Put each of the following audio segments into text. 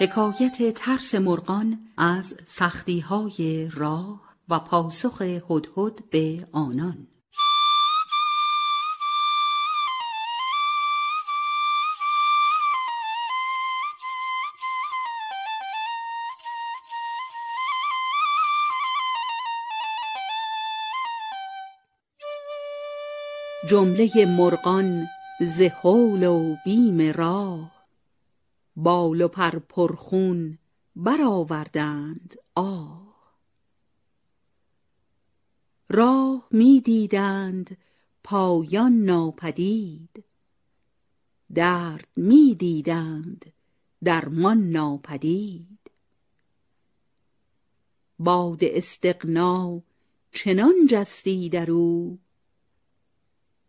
حکایت ترس مرغان از سختی های راه و پاسخ هدهد به آنان. جمله مرغان ز و بیم راه بال و پر پرخون برآوردند. آه! راه می دیدند پایان ناپدید. درد می دیدند درمان ناپدید. باد استغنا چنان جستی در او.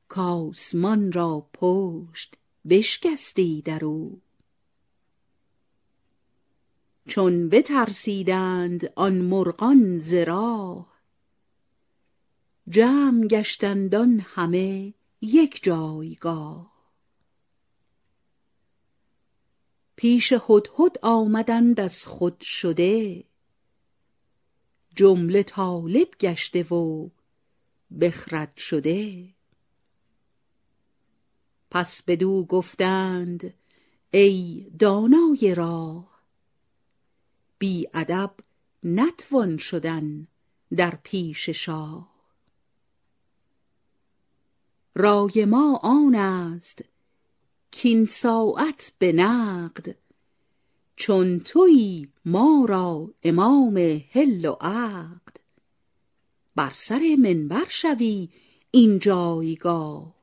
کآسمان را پشت بشکستی در او. چون بترسیدند آن مرغان ز راه. جمع گشتند همه یک جایگاه. پیش هدهد آمدند از خود شده جمله طالب گشته و بخرد شده. پس بدو گفتند ای دانای راه بی ادب نتوان شدن در پیش شاه. رای ما آن است کاین ساعت به نقد چون تویی ما را امام حل و عقد. بر سر منبر شوی این جایگاه.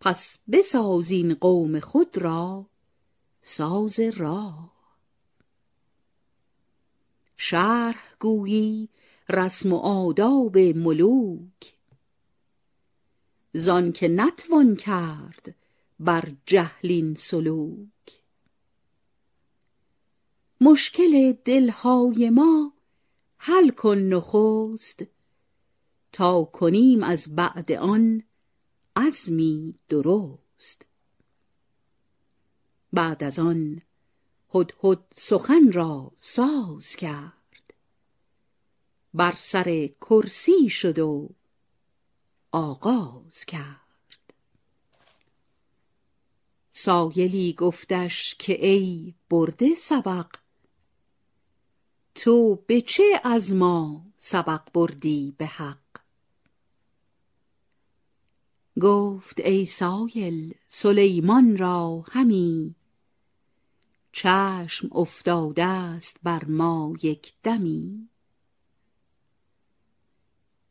پس بساز این قوم خود را ساز راه. شرح گویی رسم و آداب ملوک. زانکه نتوان کرد بر جهل این سلوک. مشکل دلهای ما حل کن نخست تا کنیم از بعد آن عزمی درست. بعد از آن هدهد سخن را ساز کرد. بر سر کرسی شد و آغاز کرد. سایلی گفتش که ای برده سبق تو به چه از ما سبق بردی به حق؟ گفت ای سایل سلیمان را همی چشم افتاده است بر ما یک دمی.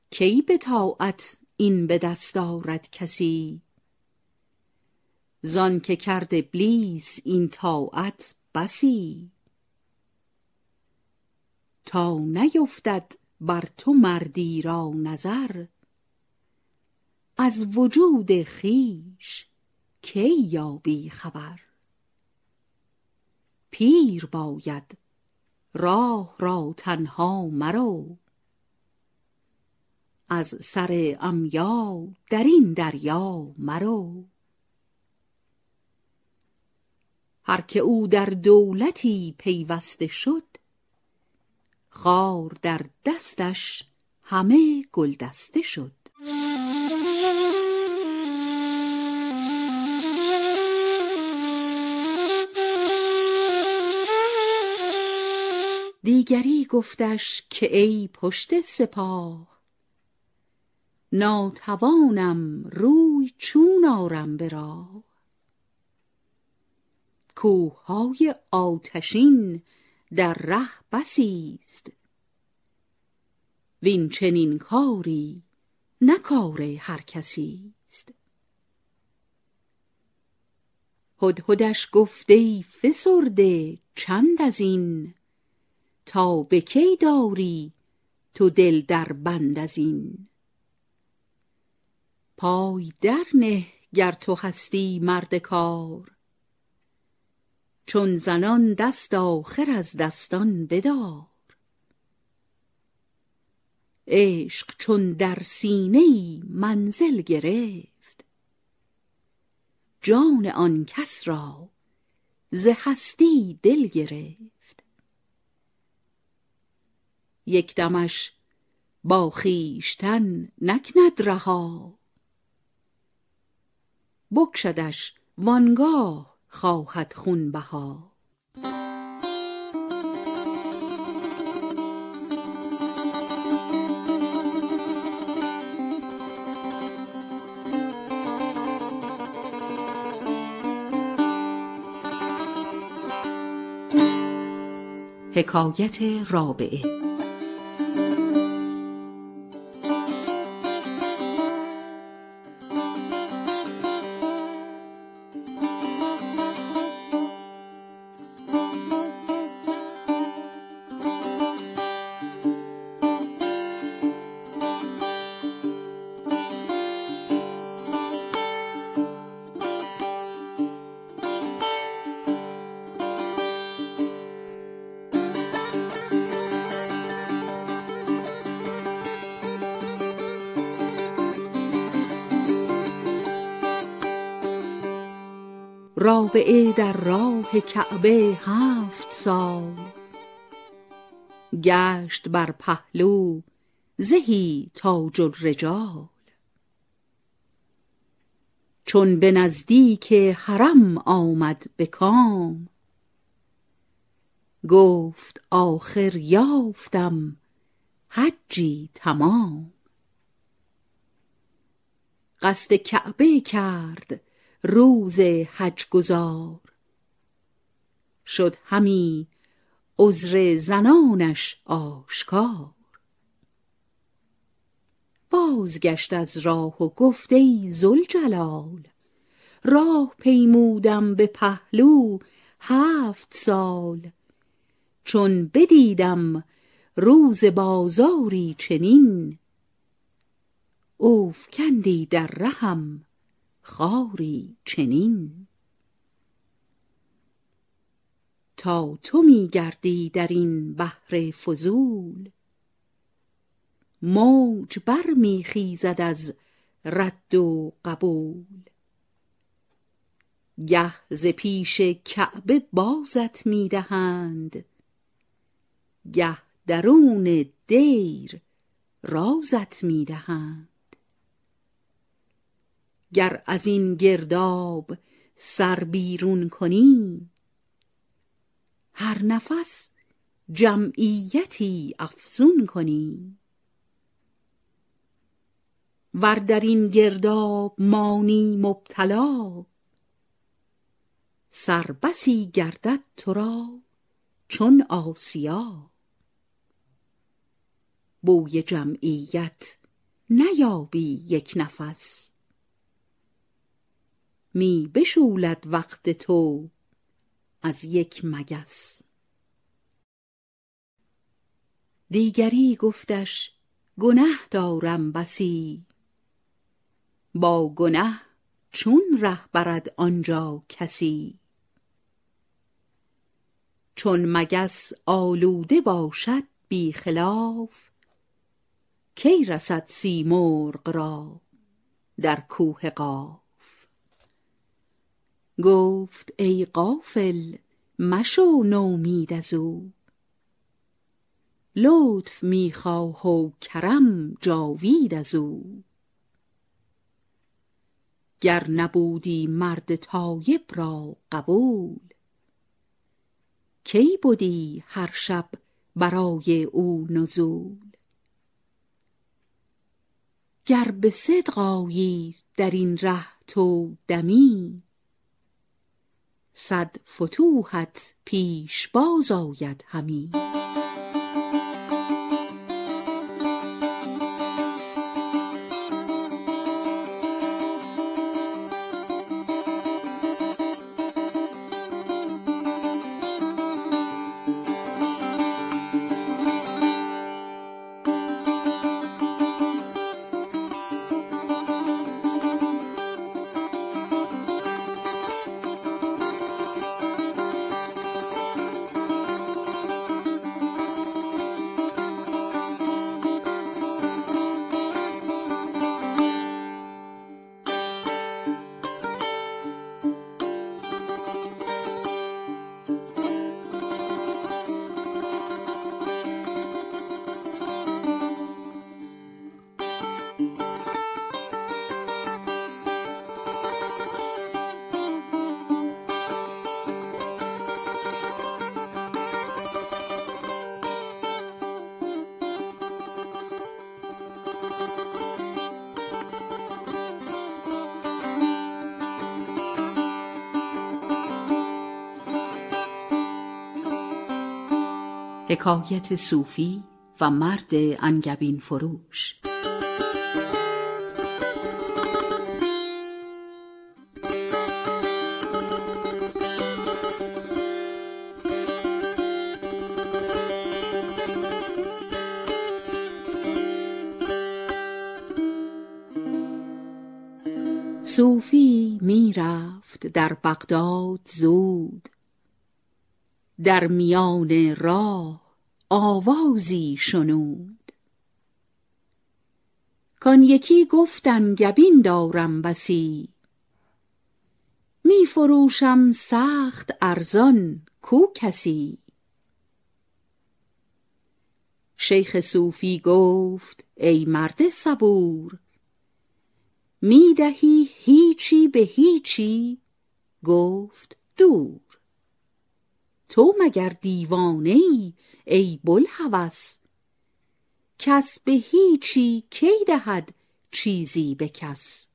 کی به طاعت این به دست آرد کسی؟ زانکه کرد ابلیس این طاعت بسی. تا نیفتد بر تو مردی را نظر از وجود خویش کی یابی خبر؟ پیر باید. راه را تنها مرو. از سر عمیا در این دریا مرو. هر که او در دولتی پیوسته شد خار در دستش همه گلدسته شد. دیگری گفتش که ای پشت سپاه ناتوانم روی چون آرم به راه. کوههای آتشین در ره بسیست وین چنین کاری نه کار هر کسی است. هدهدش گفت ای فسرده چند از این؟ تا به کی داری تو دل در بند از این؟ پای در نه گر تو هستی مرد کار چون زنان دست آخر از دستان بدار. عشق چون در سینه ای منزل گرفت جان آن کس را ز هستی دل گرفت. یک دمش با خویشتن نکند رها. بکشدش وانگاه خواهد خونبها. حکایت رابعه رابعه در راه کعبه هفت سال. گشت بر پهلو زهی تاج الرجال. چون به نزدیک حرم آمد به کام گفت آخر یافتم حجی تمام. قصد کعبه کرد روز حج گزار شد همی عذر زنانش آشکار. بازگشت از راه و گفت ای ذوالجلال راه پیمودم به پهلو هفت سال. چون بدیدم روز بازاری چنین اوفکندی در رهم خاری چنین. تا تو می گردی در این بحر فضول موج بر می خیزد از رد و قبول. گه ز پیش کعبه بازت می دهند گه درون دیر رازت می دهند. گر از این گرداب سر بیرون کنی. هر نفس جمعیتی افزون کنی. ور در این گرداب مانی مبتلا سر بسی گردد تو را چون آسیا. بوی جمعیت نیابی یک نفس. می بشولد وقت تو از یک مگس. دیگری گفتش گنه دارم بسی. با گنه چون ره برد آنجا کسی. چون مگس آلوده باشد بی خلاف کی رسد سیمرغ را در کوه قاف؟ گفت ای غافل مشو نومید از او. لطف می‌خواه و کرم جاوید از او. گر نبودی مرد تایب را قبول کی بدی هر شب برای او نزول؟ گر به صدق در این ره تو دمی صد فتوحت پیش باز آید همی. حکایت صوفی و مرد انگبین فروش. صوفی می رفت در بغداد زود. در میان راه آوازی شنود. کان یکی گفتن گبین دارم بسی. می فروشم سخت ارزان کو کسی. شیخ صوفی گفت ای مرد صبور می دهی هیچی به هیچی؟ گفت دور. تو مگر دیوانه ای ای بوالهوس کس به هیچی کی دهد چیزی به کس؟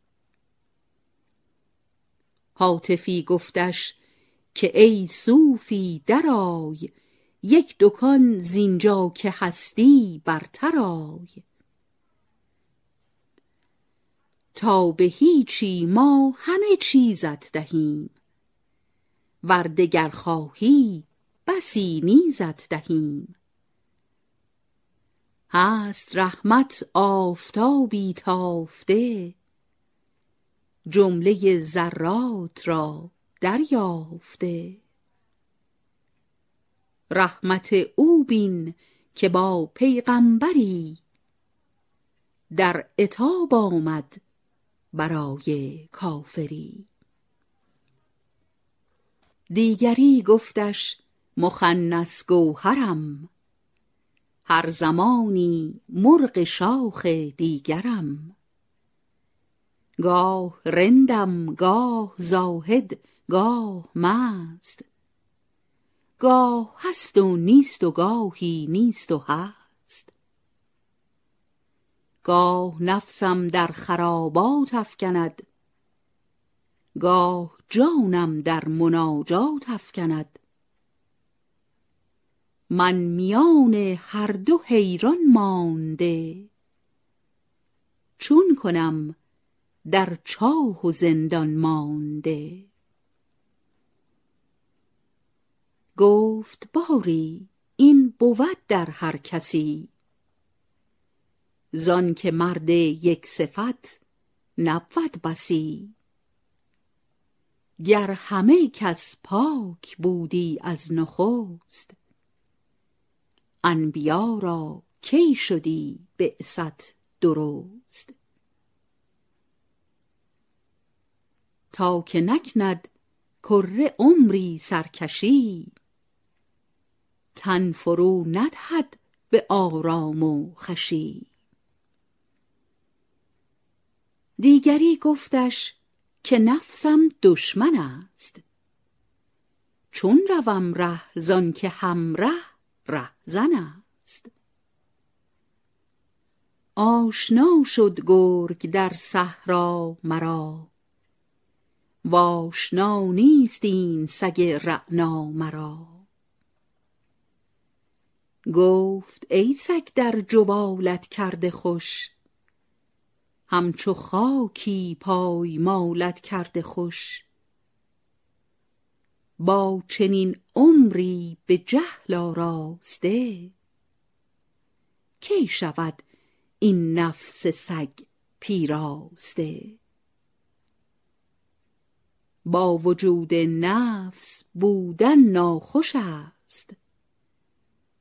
هاتفی گفتش که ای صوفی درآی یک دکان زینجا که هستی برتر آی. تا به هیچی ما همه چیزت دهیم ور دگر خواهی بسی نیزت دهیم. هست رحمت آفتابی تافته جمله ذرات را دریافته. رحمت او بین که با پیغمبری در عتاب آمد برای کافری. دیگری گفتش مخنث گوهرم. هر زمانی مرغ شاخ دیگرم. گاه رندم گاه زاهد گاه مست. گاه هست و نیست و گاهی نیست و هست. گاه نفسم در خرابات افکند. گاه جانم در مناجات افکند. من میان هر دو حیران مانده. چون کنم در چاه و زندان مانده. گفت باری این بود در هر کسی. زان که مرد یک صفت نبود بسی. گر همه کس پاک بودی از نخست انبیا را کی شدی بعثت درست؟ تا که نکند کره عمری سرکشی تن فرو ندهد به آرام و خوشی. دیگری گفتش که نفسم دشمن است. چون روم ره زان که همره رهزن است. آشنا شد گرگ در صحرا مرا. واشنا نیست این سگ رعنا مرا. گفت ای سگ در جوالت کرده خوش همچو خاکی پایمالت کرده خوش. با چنین عمری به جهل آراسته کی شود این نفس سگ پیراسته؟ با وجود نفس بودن ناخوش است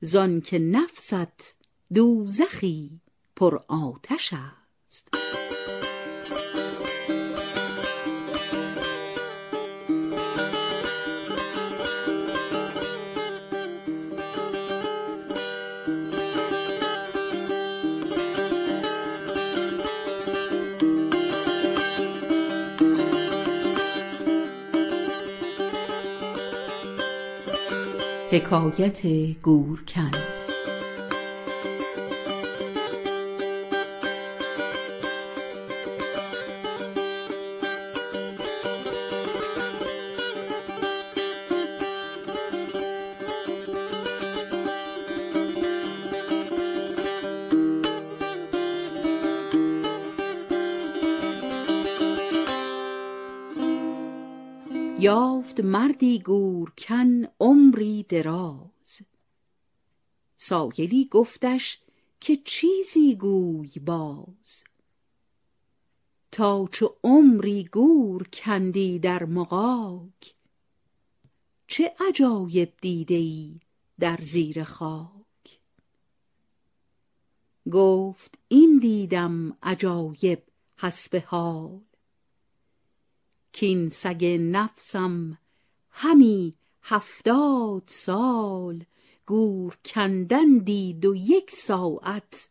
زانکه نفست دوزخی پر آتش است. حکایت گورکن. یافت مردی گورکن دراز. سایلی گفتش که چیزی گوی باز. تا چو عمری گور کندی در مغاک چه عجایب دیده ای در زیر خاک. گفت این دیدم عجایب حسب حال کین سگ نفسم همی هفتاد سال گور کندن دید و یک ساعت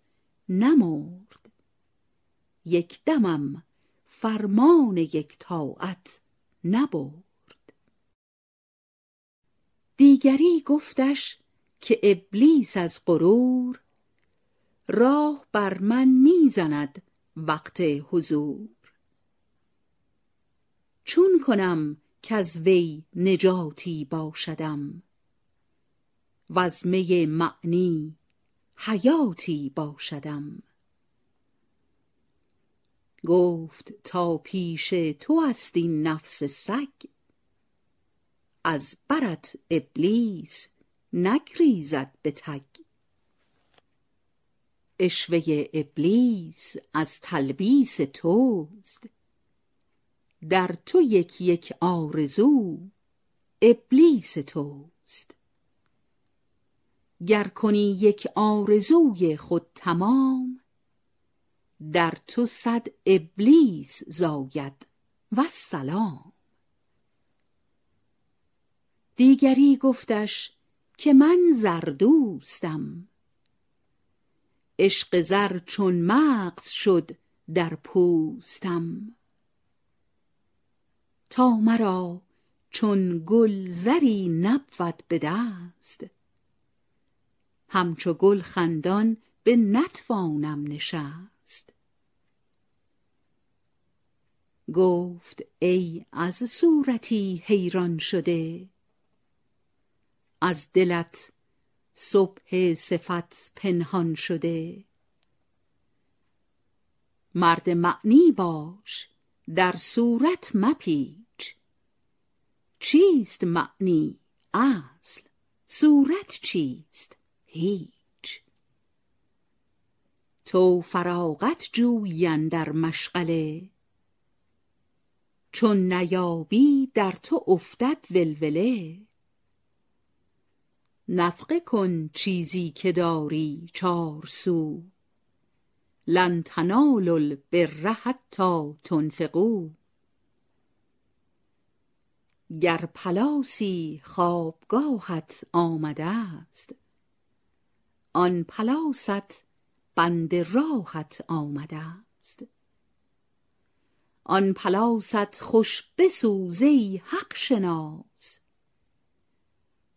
نمرد. یک دمم فرمان یک طاعت نبرد. دیگری گفتش که ابلیس از غرور راه بر من می‌زند وقت حضور. چون کنم کز وی نجاتی باشدم. وز می معنی حیاتی باشدم. گفت تا پیش تو است این نفس سگ از برت ابلیس نگریزد به تگ. عشوه ابلیس از تلبیس توست. در تو یک یک آرزو ابلیس توست. گر کنی یک آرزوی خود تمام در تو صد ابلیس زاید والسلام. دیگری گفتش که من زردوستم عشق زر چون مغز شد در پوستم. تا مرا چون گل زری نبود به دست. همچو گل خندان بنتوانم نشست. گفت ای از صورتی حیران شده از دلت صبح صفت پنهان شده. مرد معنی باش در صورت مپیچ. چیست معنی اصل؟ صورت چیست؟ هیچ. تو فراغت جویی اندر مشغله. چون نیابی در تو افتد ولوله. نفقه کن چیزی که داری چار سو. لن تنالوا البر حتی تنفقوا گر پلاسی خوابگاهت آمده است. آن پلاست بند راهت آمده است. آن پلاست خوش بسوز ای حق شناس.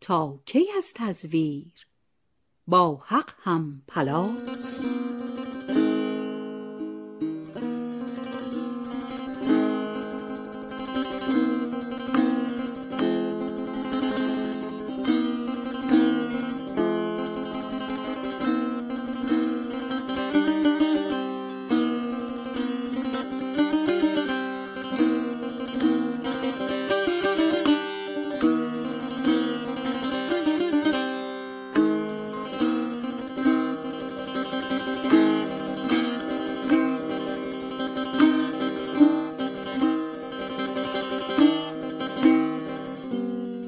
تا کی از تزویر با حق هم پلاس؟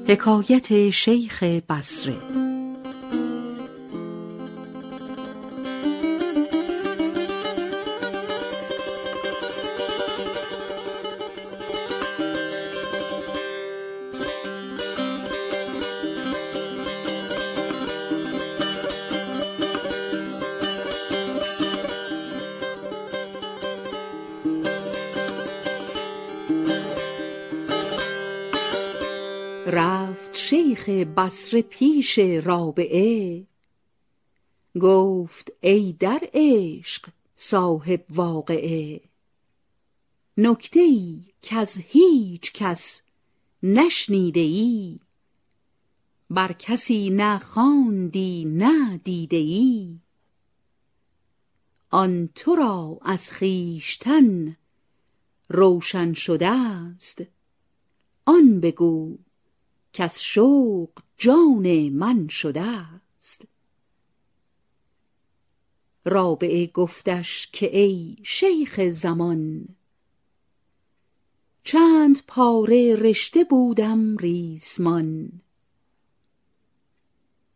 حکایت شیخ بصره. رفت شیخ بصره پیش رابعه. گفت ای در عشق صاحب واقعه. نکته ای کز هیچ کس نشنیده ای. بر کسی نه خواندی نه دیده ای. آن تو را از خویشتن روشن شده است. آن بگو کز شوق جان من شده است. رابعه گفتش که ای شیخ زمان چند پاره رشته بودم ریسمان.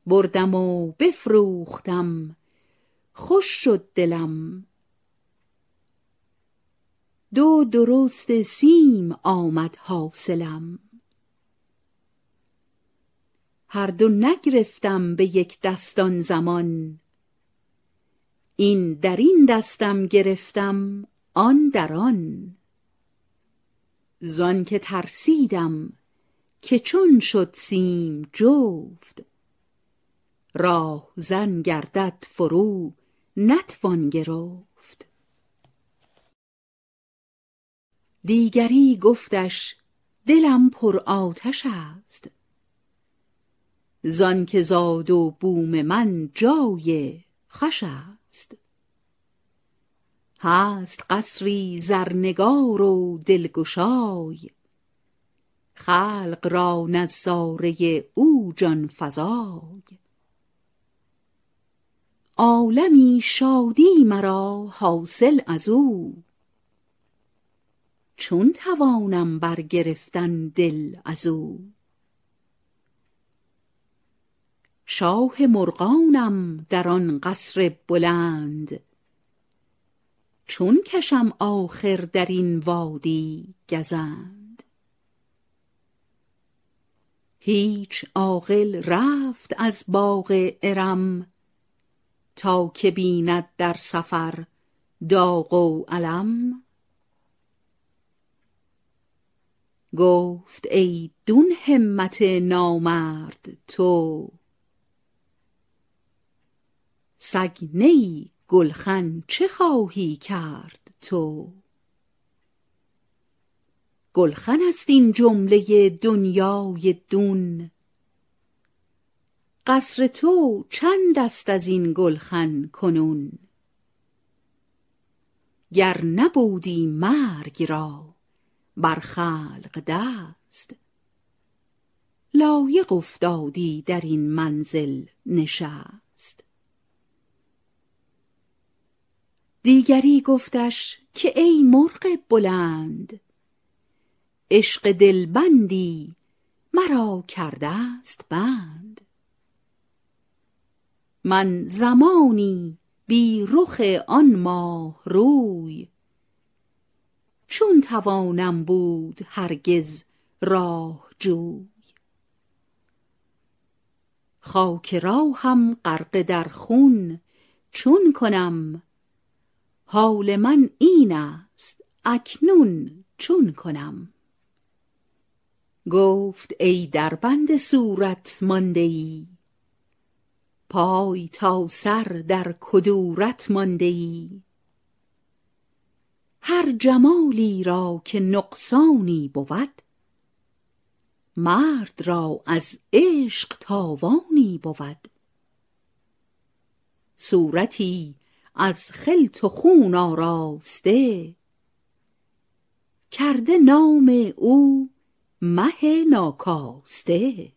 بردم و بفروختم خوش شد دلم. دو درست سیم آمد حاصلم. هر دو نگرفتم به یک دستان زمان. این در این دستم گرفتم آن در آن. زان که ترسیدم که چون شد سیم جفت. راه زن گردد فرو نتوان گرفت. دیگری گفتش دلم پر آتش است. زان که زاد و بوم من جای خوش است. هست قصری زرنگار و دلگشای. خلق را نظاره او جان فزای. عالمی شادی مرا حاصل ازو چون توانم برگرفتن دل ازو شاه مرغانم در آن قصر بلند. چون کشم آخر در این وادی گزند. هیچ عاقل رفت از باغ ارم تا که بیند در سفر داغ و الم گفت ای دون همت نامرد تو سگ ای گلخن چه خواهی کرد تو؟ گلخن است این جمله دنیای دون. قصر تو چند است از این گلخن کنون؟ گر نبودی مرگ را بر خلق دست لایق افتادی در این منزل نشست. دیگری گفتش که ای مرغ بلند عشق دلبندی مرا کرده است بند. من زمانی بی رخ آن ماه روی چون توانم بود هرگز راه جوی. خاک راهم غرقه در خون چون کنم حال من این است اکنون چون کنم. گفت ای در بند صورت مانده ای پای تا سر در کدورت مانده ای هر جمالی را که نقصانی بود مرد را از عشق تاوانی بود. صورتی از خلط و خون آراسته. کرده نام او مه ناکاسته.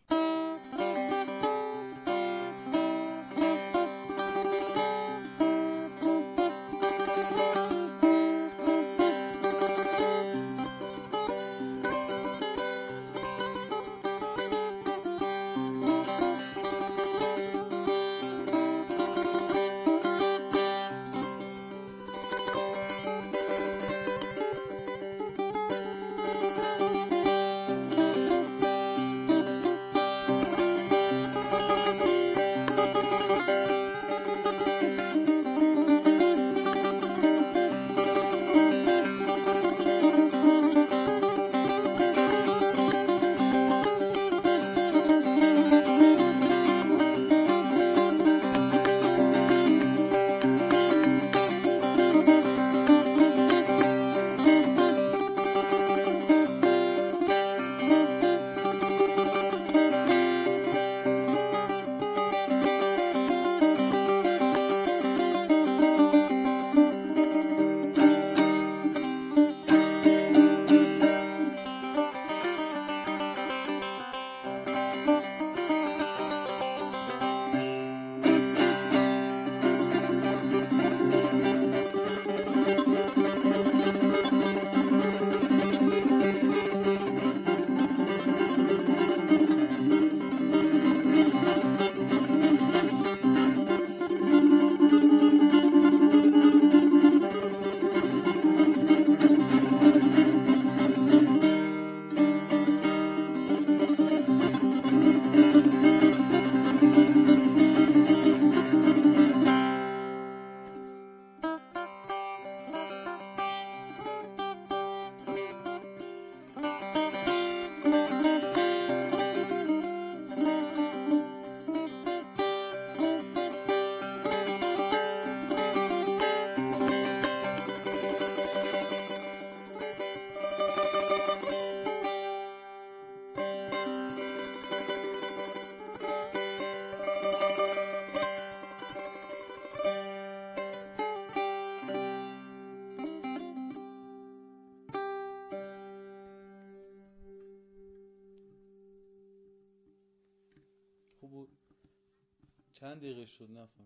بود چند دقیقه شد نفهمیدم